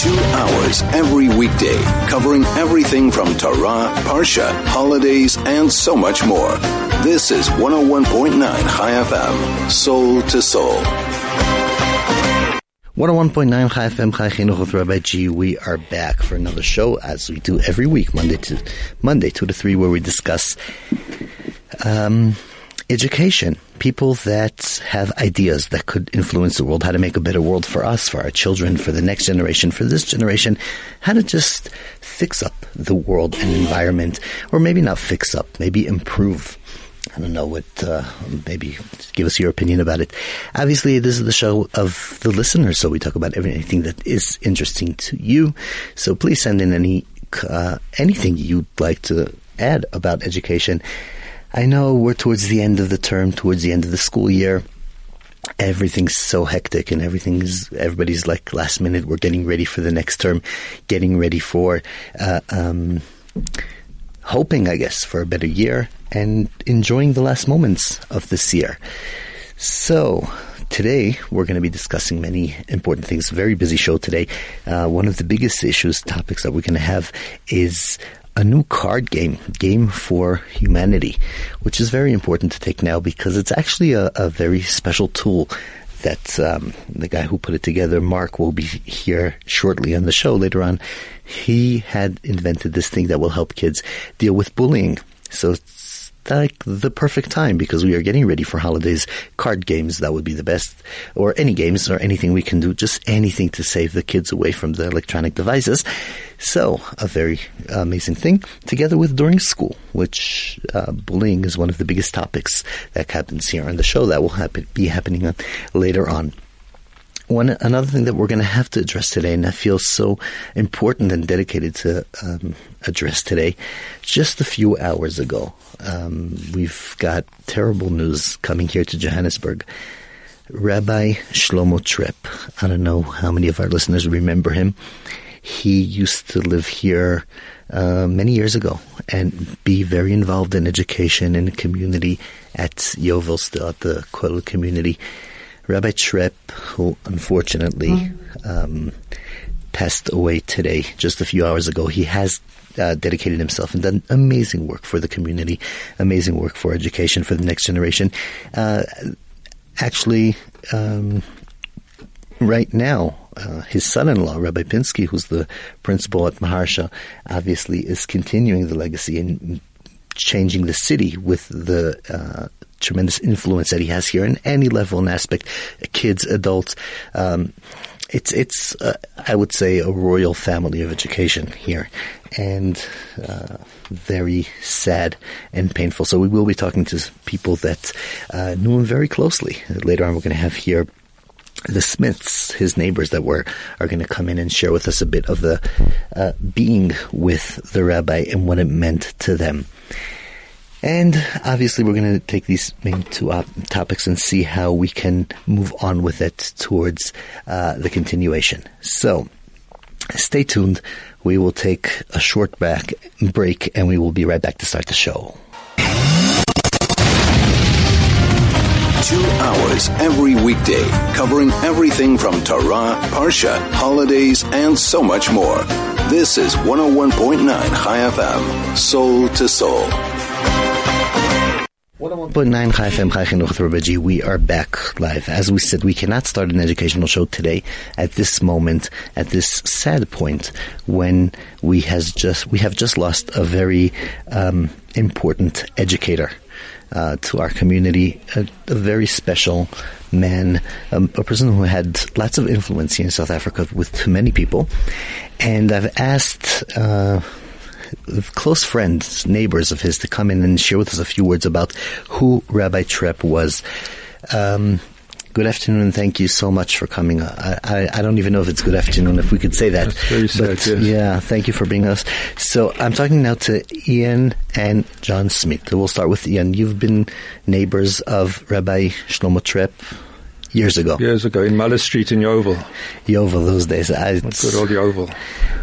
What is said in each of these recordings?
Two hours every weekday, covering everything from Torah, Parsha, holidays, and so much more. This is 101.9 Chai FM, soul to soul. 101.9 Chai FM, Chai Chinuch with Rabbi G. We are back for another show as we do every week, Monday to Monday, 2 to 3, where we discuss um, education. People that have ideas that could influence the world, how to make a better world for us, for our children, for the next generation, for this generation, how to just fix up the world and environment, or maybe not fix up, maybe improve. I don't know what, uh, maybe give us your opinion about it. Obviously, this is the show of the listeners, so we talk about everything that is interesting to you. So please send in any, uh, anything you'd like to add about education. I know we're towards the end of the term, towards the end of the school year. Everything's so hectic and everything's, everybody's like last minute. We're getting ready for the next term, getting ready for, uh, um, hoping, I guess, for a better year and enjoying the last moments of this year. So, today we're going to be discussing many important things. Very busy show today. Uh, one of the biggest issues, topics that we're going to have is a new card game, Game for Humanity, which is very important to take now because it's actually a, a very special tool that um, the guy who put it together, Mark, will be here shortly on the show later on. He had invented this thing that will help kids deal with bullying. So like the perfect time because we are getting ready for holidays. Card games, that would be the best. Or any games or anything we can do, just anything to save the kids away from the electronic devices. So, a very amazing thing together with during school, which uh, bullying is one of the biggest topics that happens here on the show that will happen, be happening uh, later on one another thing that we're going to have to address today, and I feel so important and dedicated to um, address today. Just a few hours ago, um, we've got terrible news coming here to Johannesburg. Rabbi Shlomo Trepp. I don't know how many of our listeners remember him. He used to live here uh, many years ago and be very involved in education in the community at Yeovil, still at the Kollel community. Rabbi Trepp, who unfortunately um, passed away today, just a few hours ago, he has uh, dedicated himself and done amazing work for the community, amazing work for education for the next generation. Uh, actually, um, right now, uh, his son-in-law, Rabbi Pinsky, who's the principal at Maharsha, obviously is continuing the legacy and changing the city with the uh, tremendous influence that he has here in any level and aspect, kids, adults. Um, it's it's uh, I would say a royal family of education here, and uh, very sad and painful. So we will be talking to people that uh, knew him very closely. Later on, we're going to have here the Smiths, his neighbors that were are going to come in and share with us a bit of the uh, being with the rabbi and what it meant to them. And obviously, we're going to take these main two op- topics and see how we can move on with it towards uh, the continuation. So, stay tuned. We will take a short back break, and we will be right back to start the show. Two hours every weekday, covering everything from Torah, Parsha, holidays, and so much more. This is 101.9 Chai FM, soul to soul. 101.9 Chai FM Chai Chinuch Rabbi We are back live. As we said, we cannot start an educational show today at this moment, at this sad point when we has just we have just lost a very um, important educator. Uh, to our community, a, a very special man, um, a person who had lots of influence here in South Africa with too many people. And I've asked uh, close friends, neighbors of his, to come in and share with us a few words about who Rabbi Trepp was. Um, good afternoon. Thank you so much for coming. I, I, I, don't even know if it's good afternoon, if we could say that. Very sad, but, yes. Yeah, thank you for being us. So I'm talking now to Ian and John Smith. We'll start with Ian. You've been neighbors of Rabbi Shlomo Trepp years ago. Years ago in Mullis Street in Yeovil. Yeovil those days. I, Good old Yeovil.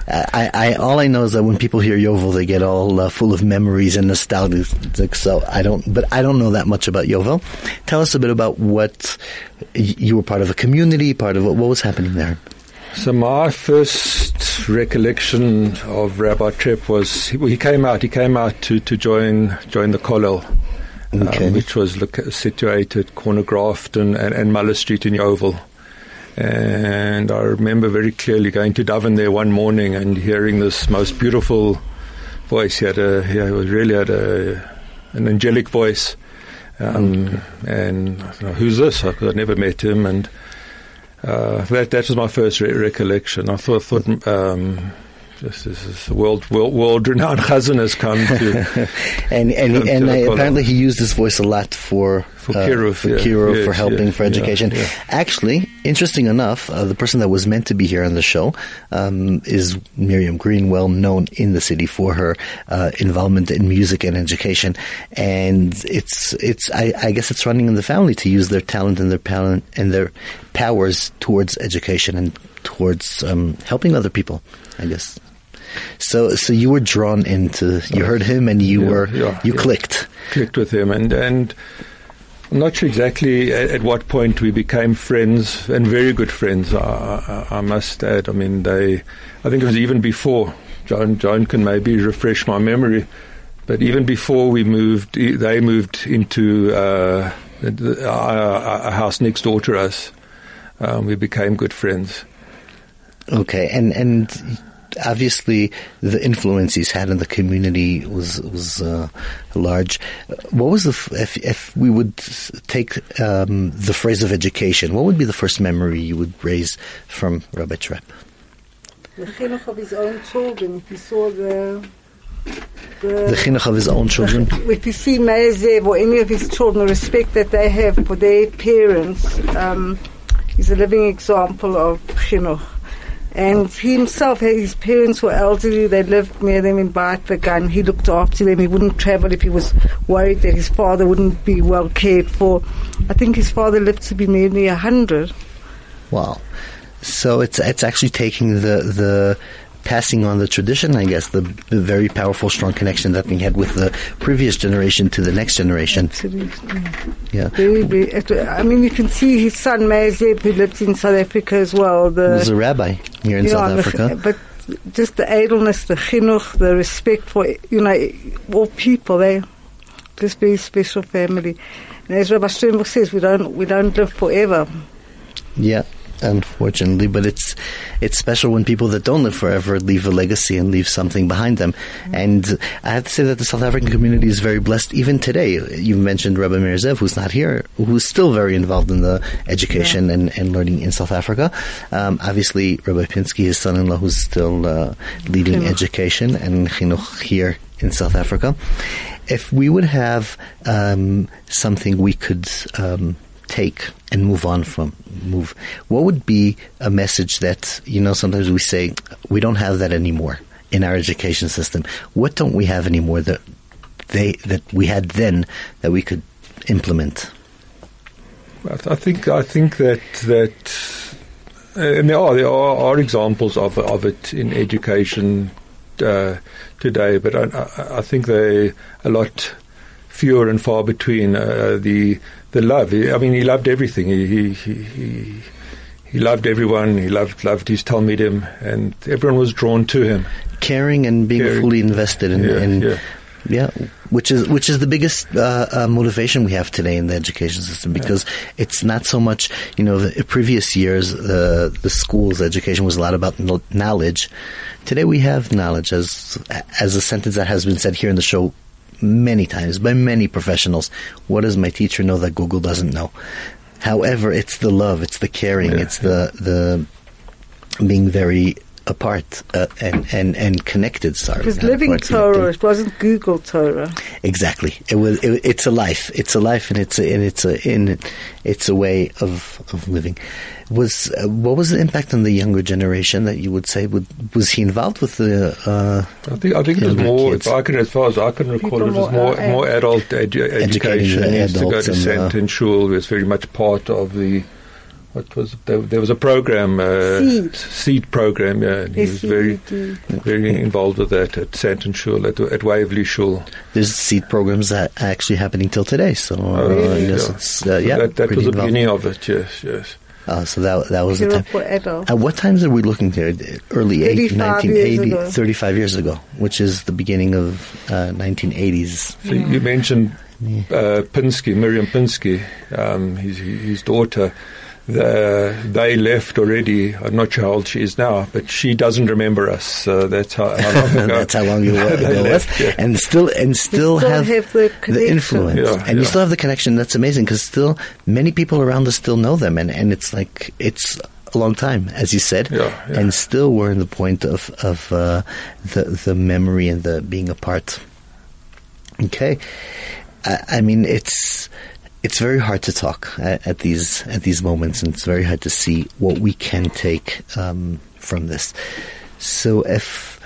I, I, all I know is that when people hear Yeovil, they get all uh, full of memories and nostalgic. So I don't, but I don't know that much about Yeovil. Tell us a bit about what you were part of a community, part of what, what was happening there. So my first recollection of Rabbi Trepp was he, he came out. He came out to, to join join the Kollel, um, which was loca- situated corner Grafton and, and Muller Street in Yeovil. And I remember very clearly going to davening there one morning and hearing this most beautiful voice. He had a he really had a an angelic voice. Um, And I thought, who's this? Because I'd never met him, and uh, that that was my first re- recollection. I thought thought um, this, this is world world, world renowned Chazan has come to and and Come and the uh, Kollel. apparently he used his voice a lot for For uh, Kiruv, for, yeah. Kiruv, Yes, for helping yeah, for education. yeah. Actually, interesting enough, uh, the person that was meant to be here on the show um, is Miriam Green, well known in the city for her uh, involvement in music and education, and it's it's I, I guess it's running in the family to use their talent and their talent and their powers towards education and towards um, helping other people. I guess. So, so you were drawn into. You heard him, and you Yeah, were yeah, you yeah. clicked. clicked with him, and and I'm not sure exactly at, at what point we became friends and very good friends. I, I, I must add. I mean, they. I think it was even before. John John can maybe refresh my memory, but even before we moved, they moved into uh, the, the, a, a house next door to us. Um, we became good friends. Okay, and and obviously the influence he's had in the community was was uh, large. What was the f- if if we would take um, the phrase of education? What would be the first memory you would raise from Rabbi Trepp? The chinuch of his own children. If you saw the The the chinuch of his own children. if you see Meir Zev or any of his children, the respect that they have for their parents, um, he's a living example of chinuch. And he himself, his parents were elderly. They lived near them in Beit Vegan. He looked after them. He wouldn't travel if he was worried that his father wouldn't be well cared for. I think his father lived to be nearly a hundred. Wow. So it's it's actually taking the the passing on the tradition, I guess, the, the very powerful, strong connection that we had with the previous generation to the next generation. Absolutely. Yeah. Very, very, I mean, you can see his son Meir Zev, who lived in South Africa as well. The, He was a rabbi here in you know, South the- Africa. but just the idleness, the chinuch, the respect for you know all people. Eh? They just very special family. And as Rabbi Sternberg says, we don't we don't live forever. Yeah, unfortunately, but it's it's special when people that don't live forever leave a legacy and leave something behind them. And I have to say that the South African community is very blessed even today. You mentioned Rabbi Meir Zev, who's not here, who's still very involved in the education and, and learning in South Africa. Um, obviously, Rabbi Pinsky, his son-in-law, who's still uh, leading Chinuch. education and chinuch here in South Africa. If we would have um, something we could um, take and move on from, move, what would be a message that you know? Sometimes we say we don't have that anymore in our education system. What don't we have anymore that they that we had then that we could implement? I, th- I think I think that that uh, and there are there are, are examples of of it in education uh, today, but I, I, I think they a lot fewer and far between. Uh, the the love. I mean, he loved everything. He he he. he loved everyone. He loved loved his Talmidim, and everyone was drawn to him. Caring and being Caring. fully invested in, Yeah, in yeah. Yeah, which is which is the biggest uh, uh, motivation we have today in the education system because it's not so much you know the previous years uh, the schools education was a lot about knowledge. Today we have knowledge as as a sentence that has been said here in the show many times by many professionals. What does my teacher know that Google doesn't know? However, it's the love, it's the caring, Yeah, it's the the being very apart uh, and and and connected. Sorry, It was living apart, connected. Torah. It wasn't Google Torah. Exactly. It was. It, it's a life. It's a life, and it's a, and it's a in it's a way of of living. Was uh, what was the impact on the younger generation that you would say? Would, was he involved with the? Uh, I think I think it was more. kids. If I can, as far as I can recall, People it was more, more uh, more adult edu- education. the He used to go to and, Saint uh, and Shul. It was very much part of the. What was there? There was a program, uh, Seed. seed program. Yeah, and he was very very involved with that at Sant and Shul at, at Waverley Shul. there's seed programs that are actually happening till today. So uh, really? yes, Yeah. it's uh, yeah. that, that was the involved. beginning of it. Yes, yes. Uh, so that that was the time. for adults. At what times are we looking there? Early 8, 35 years 1980, ago. 35 years ago, which is the beginning of uh, 1980s. So you mentioned uh, Pinsky, Miriam Pinsky, um, his, his daughter. The, they left already. I'm not sure how old she is now, but she doesn't remember us. Uh, that's how, how long ago. That's how long you they ago left, yeah. and still and still, still have, have the connection. influence, Yeah, and you still have the connection. That's amazing because still many people around us still know them, and and it's like it's a long time, as you said, Yeah, yeah. and still we're in the point of of uh, the the memory and the being apart. Okay, I, I mean it's it's very hard to talk at, at these at these moments, and it's very hard to see what we can take um, from this. So if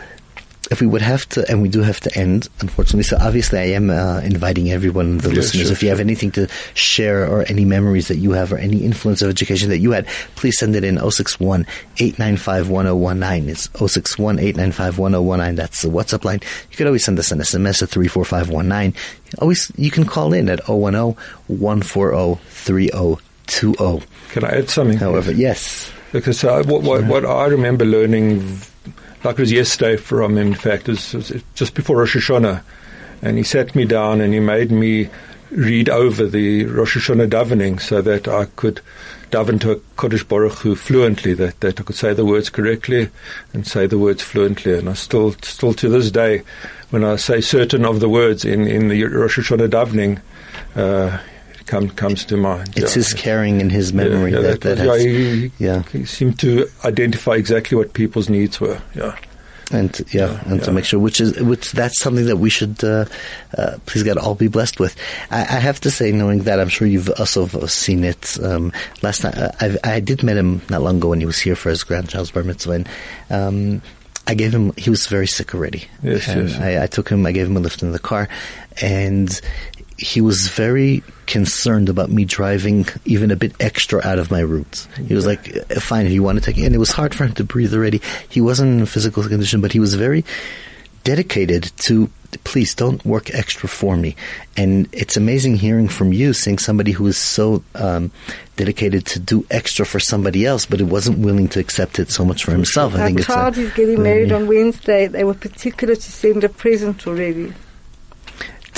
if we would have to, and we do have to end, unfortunately. So obviously, I am uh, inviting everyone, the Yeah, listeners, sure, if you have anything to share or any memories that you have or any influence of education that you had, please send it in 061 895 1019. It's 061 895 1019. That's the WhatsApp line. You could always send us an SMS at 34519. Always, you can call in at 010 140 3020. Can I add something? However, yes. Because uh, what, what, what I remember learning, like it was yesterday from him, in fact, is, was just before Rosh Hashanah. And he sat me down and he made me read over the Rosh Hashanah davening so that I could daven to Kodesh Baruch Hu fluently, that, that I could say the words correctly and say the words fluently. And I still, still to this day, when I say certain of the words in, in the Rosh Hashanah davening, uh, it come, comes to mind. It's Yeah. his caring and his memory Yeah, yeah, that, that yeah, has, he, he- yeah. he seemed to identify exactly what people's needs were. Yeah, and to- yeah, and to make sure, which is which that's something that we should, uh, uh, please God, all be blessed with. I, I have to say, knowing that, I'm sure you've also seen it. Um, last time, uh, I, I did met him not long ago when he was here for his grandchild's bar mitzvah, and um, I gave him. He was very sick already, Yes, and yes. I, I took him. I gave him a lift in the car, and he was very concerned about me driving even a bit extra out of my route. He was like, "Uh, "Fine, if you want to take," it." and it was hard for him to breathe already. He wasn't in a physical condition, but he was very dedicated to. Please don't work extra for me, and it's amazing hearing from you, seeing somebody who is so um, dedicated to do extra for somebody else, but it wasn't willing to accept it so much for himself. I think it's a- is getting married on Wednesday. They were particular to send a present already.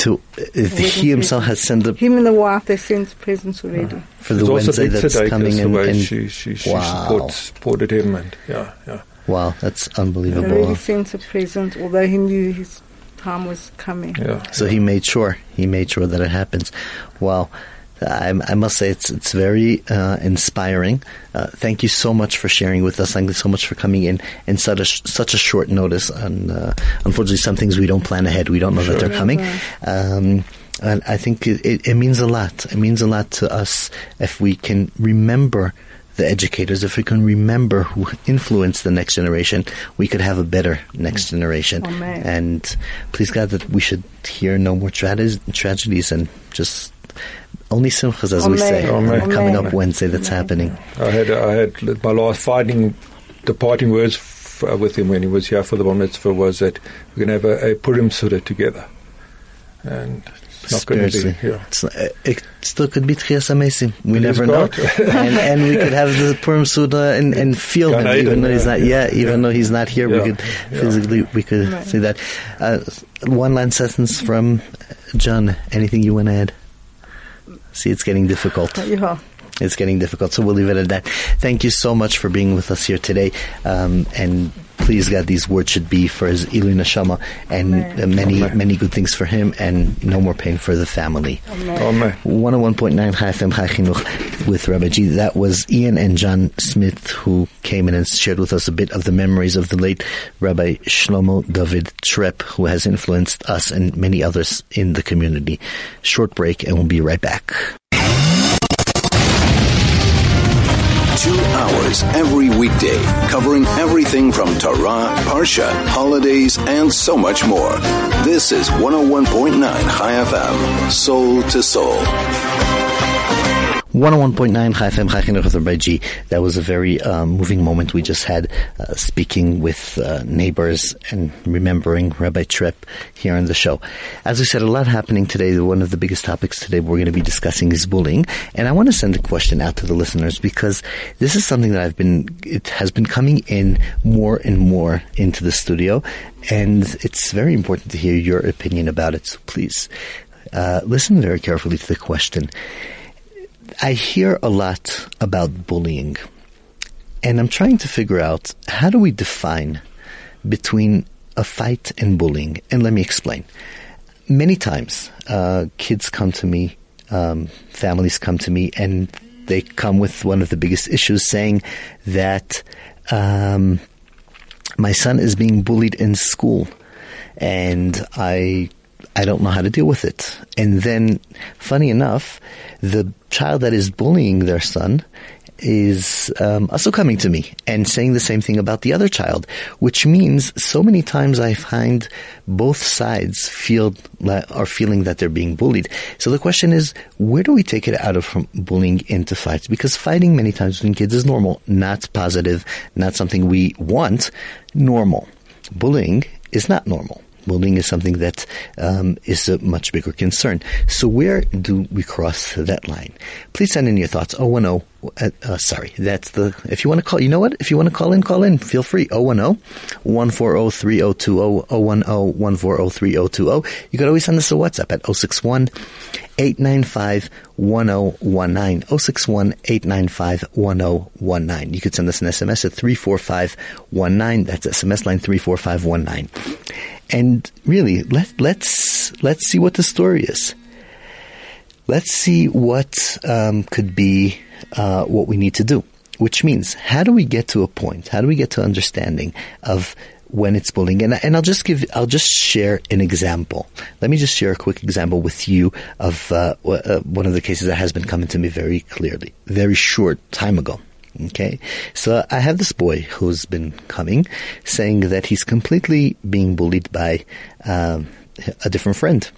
To uh, he himself has sent a Him and the wife, they sent presents already. for the It's also Wednesday that's coming the in. and she she, she wow, support, supported him and yeah yeah. wow, that's They unbelievable. already sent a present, although he knew his time was coming. Yeah. So he made sure he made sure that it happens. Wow. I, I must say it's it's very uh, inspiring. Uh, thank you so much for sharing with us. Thank you so much for coming in in such a such a short notice. And uh, unfortunately, some things we don't plan ahead. We don't know that they're coming. Um, and I think it, it, it means a lot. It means a lot to us if we can remember the educators, if we can remember who influenced the next generation, we could have a better next generation. Amen. And please God that we should hear no more tragedies, tragedies and just only simchas, as we say, Amen. coming up Wednesday that's happening. I had I had my last fighting departing words f- uh, with him when he was here for the bar mitzvah was that we're going to have a, a Purim Suda together, and it's not going to Spiritually. be yeah. It's, uh, it still could be Tchias Amesim. We It never know. And, and we could have the Purim Suda and, and feel Gan him, even though he's not, yeah, yeah, even yeah. though he's not here, Yeah, we could yeah. physically, we could Right. see that. Uh, one last sentence from John. Anything you want to add? See, it's getting difficult. Yeah. It's getting difficult, so we'll leave it at that. Thank you so much for being with us here today. Um, and please, God, these words should be for his Ilu Neshama and Amen. uh, many, Amen. many good things for him and no more pain for the family. Amen. 101.9 Chai FM Chai Chinuch with Rabbi G. That was Ian and John Smith who came in and shared with us a bit of the memories of the late Rabbi Shlomo David Trepp, who has influenced us and many others in the community. Short break and we'll be right back. Two hours every weekday, covering everything from Torah, Parsha, holidays, and so much more. This is 101.9 Chai FM, soul to soul. 101.9 Chai FM, Chai Chinuch Rabbi G. That was a very um, moving moment we just had, uh, speaking with uh, neighbors and remembering Rabbi Trepp here on the show. As we said, a lot happening today. One of the biggest topics today we're going to be discussing is bullying. And I want to send a question out to the listeners because this is something that I've been, it has been coming in more and more into the studio. And it's very important to hear your opinion about it. So please, uh, listen very carefully to the question. I hear a lot about bullying, and I'm trying to figure out how do we define between a fight and bullying. And let me explain. Many times, uh, kids come to me, um, families come to me, and they come with one of the biggest issues, saying that um, my son is being bullied in school, and I I don't know how to deal with it. And then, funny enough, the child that is bullying their son is um, also coming to me and saying the same thing about the other child, which means so many times I find both sides feel are feeling that they're being bullied. So the question is, where do we take it out of from bullying into fights? Because fighting many times between kids is normal, not positive, not something we want. Normal. Bullying is not normal bullying is something that um, is a much bigger concern. So where do we cross that line? Please send in your thoughts. 010, uh, uh, sorry, that's the, if you want to call, you know what? If you want to call in, call in. Feel free. 010 140 3020 010 140 3020. You could always send us a WhatsApp at 061 895 1019. 061 895 1019. You could send us an SMS at 34519. That's SMS line 34519. And really, let, let's, let's see what the story is. Let's see what um, could be uh, what we need to do. Which means, how do we get to a point? How do we get to understanding of when it's bullying. And, and I'll just give, I'll just share an example. Let me just share a quick example with you of uh, uh, one of the cases that has been coming to me very clearly, very short time ago. Okay, so I have this boy who's been coming, saying that he's completely being bullied by um, a different friend.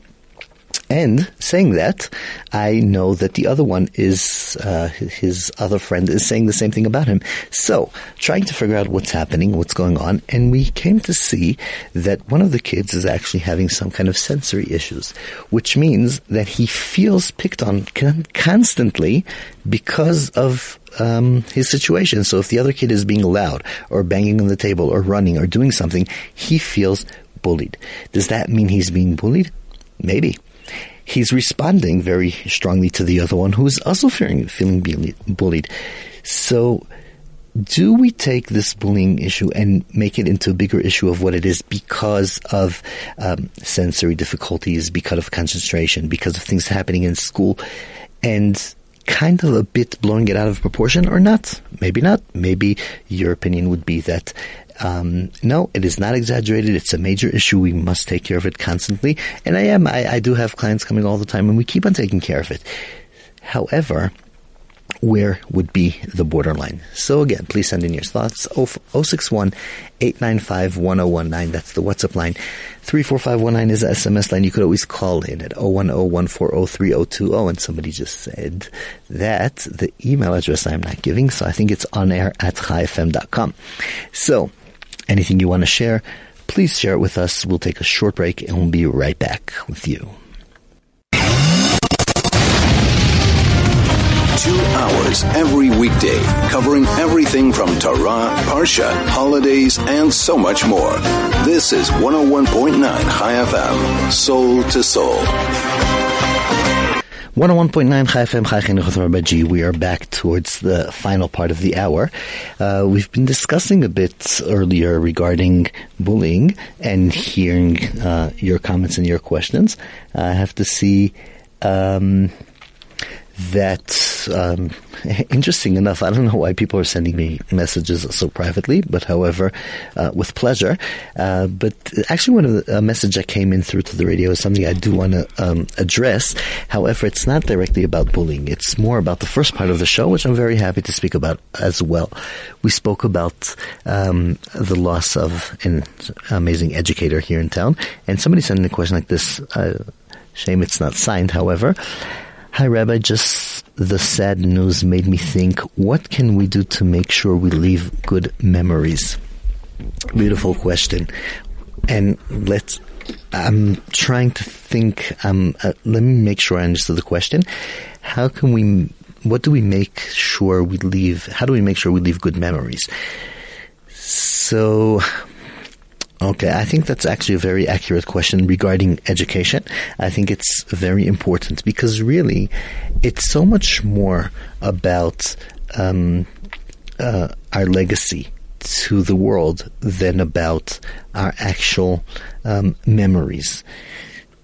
And saying that, I know that the other one is, uh, his other friend is saying the same thing about him. So, trying to figure out what's happening, what's going on, and we came to see that one of the kids is actually having some kind of sensory issues, which means that he feels picked on con- constantly because of um, his situation. So if the other kid is being loud or banging on the table or running or doing something, he feels bullied. Does that mean he's being bullied? Maybe he's responding very strongly to the other one who is also feeling, feeling bullied. So, do we take this bullying issue and make it into a bigger issue of what it is because of um, sensory difficulties, because of concentration, because of things happening in school, and kind of a bit blowing it out of proportion or not? Maybe not. Maybe your opinion would be that um, no, it is not exaggerated. It's a major issue. We must take care of it constantly. And I am. I, I do have clients coming all the time, and we keep on taking care of it. However, where would be the borderline? So again, please send in your thoughts. 061 895 1019. That's the WhatsApp line. 34519 is the SMS line. You could always call in at 010 140 3020. And somebody just said that the email address I'm not giving, so I think it's on air at chaifm.com. So, anything you want to share, please share it with us. We'll take a short break and we'll be right back with you. Two hours every weekday, covering everything from Torah, Parsha, holidays, and so much more. This is 101.9 Chai FM, soul to soul. 101.9 Chai FM, Chai Chinuch. We are back towards the final part of the hour. Uh, we've been discussing a bit earlier regarding bullying and hearing uh, your comments and your questions. I have to see um, that um, interesting enough, I don't know why people are sending me messages so privately, but however, uh, with pleasure. Uh, but actually, one of the a message that came in through to the radio is something I do want to um, address. However, it's not directly about bullying. It's more about the first part of the show, which I'm very happy to speak about as well. We spoke about um, the loss of an amazing educator here in town, and somebody sent in a question like this. Uh, shame it's not signed, however. Hi, Rabbi. Just the sad news made me think, what can we do to make sure we leave good memories? Beautiful question. And let's, I'm trying to think, um, uh, let me make sure I understood the question. How can we, what do we make sure we leave, how do we make sure we leave good memories? So, Okay, I think that's actually a very accurate question regarding education. I think it's very important because really, it's so much more about um, uh, our legacy to the world than about our actual um, memories.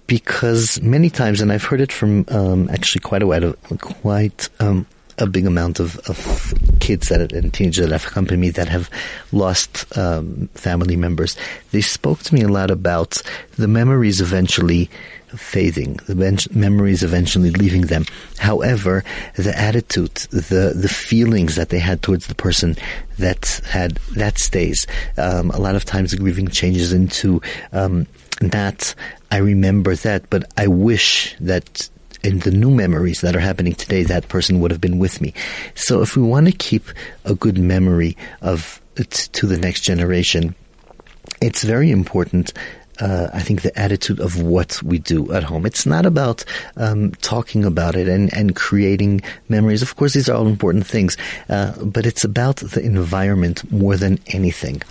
Because many times, and I've heard it from um, actually quite a while, quite um, a big amount of, of kids that and teenagers that have accompanied me that have lost um, family members. They spoke to me a lot about the memories eventually fading, the ben- memories eventually leaving them. However, the attitude, the the feelings that they had towards the person that had that stays. Um, a lot of times, grieving changes into um, that. I remember that, but I wish that in the new memories that are happening today, that person would have been with me. So if we want to keep a good memory of to the next generation, it's very important uh, I think the attitude of what we do at home. It's not about um, talking about it and, and creating memories. Of course, these are all important things, uh, but it's about the environment more than anything.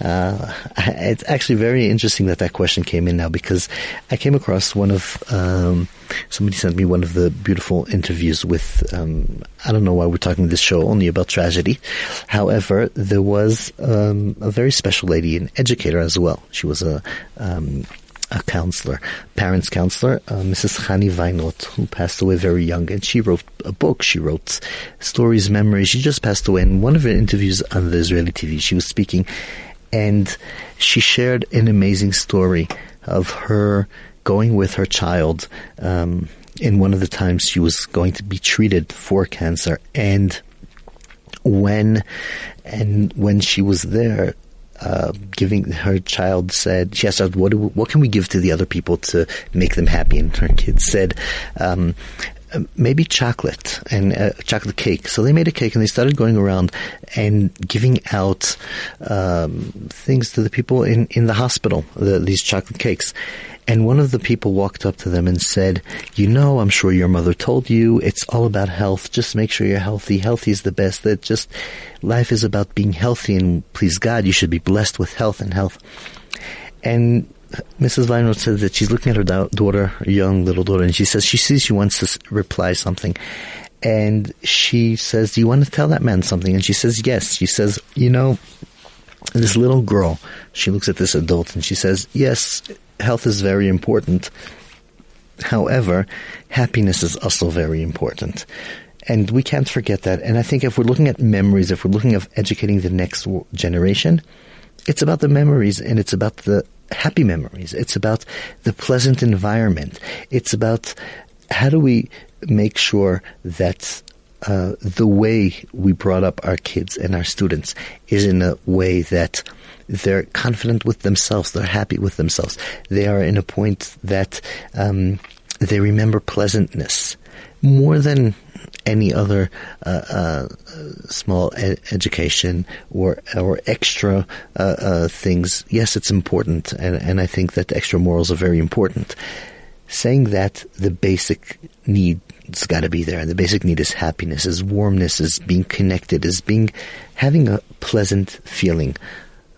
Uh, it's actually very interesting that that question came in now because I came across one of um, somebody sent me one of the beautiful interviews with. Um, I don't know why we're talking this show only about tragedy. However, there was um, a very special lady, an educator as well. She was a um, a counselor, parents counselor, uh, Mrs. Chani Weinroth, who passed away very young, and she wrote a book. She wrote stories, memories. She just passed away. In one of her interviews on the Israeli TV, she was speaking, and she shared an amazing story of her going with her child um, in one of the times she was going to be treated for cancer, and when and when she was there. Uh, giving her child said she asked what do, what can we give to the other people to make them happy? And her kid said um, maybe chocolate and uh, chocolate cake. So they made a cake and they started going around and giving out um, things to the people in, in the hospital, the, these chocolate cakes. And one of the people walked up to them and said, You know, I'm sure your mother told you it's all about health. Just make sure you're healthy. Healthy is the best. That just life is about being healthy and please God, you should be blessed with health and health. And Mrs. Weinroth says that she's looking at her da- daughter, young little daughter, and she says she sees she wants to s- reply something. And she says, Do you want to tell that man something? And she says, Yes. She says, You know, this little girl, she looks at this adult and she says, Yes, health is very important. However, happiness is also very important. And we can't forget that. And I think if we're looking at memories, if we're looking at educating the next generation, it's about the memories and it's about the happy memories. It's about the pleasant environment. It's about how do we make sure that uh, the way we brought up our kids and our students is in a way that they're confident with themselves, they're happy with themselves, they are in a point that um, they remember pleasantness more than any other uh, uh, small e- education or or extra uh, uh, things. Yes, it's important, and and I think that extra morals are very important. Saying that the basic need's got to be there, and the basic need is happiness, is warmness, is being connected, is being having a pleasant feeling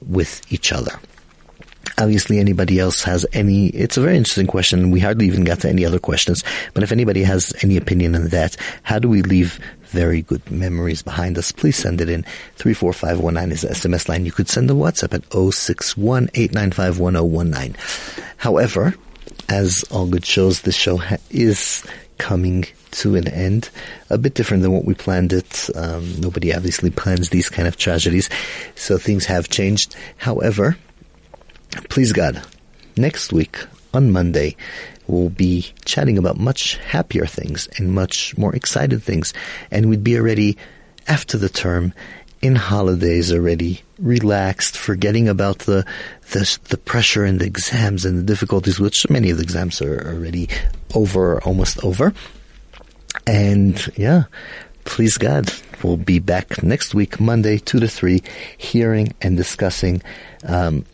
with each other obviously anybody else has any it's a very interesting question. We hardly even got to any other questions. But if anybody has any opinion on that how do we leave very good memories behind us? Please send it in. 34519 is the sms line. You could send a whatsapp at 061 however as all good shows this show ha- is coming to an end. A bit different than what we planned it. Um, nobody obviously plans these kind of tragedies. So things have changed. However please God, next week on Monday, we'll be chatting about much happier things and much more excited things. And we'd be already after the term in holidays already, relaxed, forgetting about the, the, the pressure and the exams and the difficulties, which many of the exams are already over, almost over. And yeah, please God, we'll be back next week, Monday, 2 to 3, hearing and discussing um,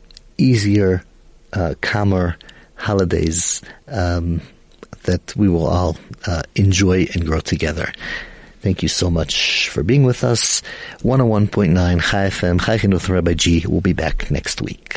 easier, uh, calmer holidays um, that we will all uh, enjoy and grow together. Thank you so much for being with us. 101.9 Chai FM, Chai Chinuch Rabbi G. We'll be back next week.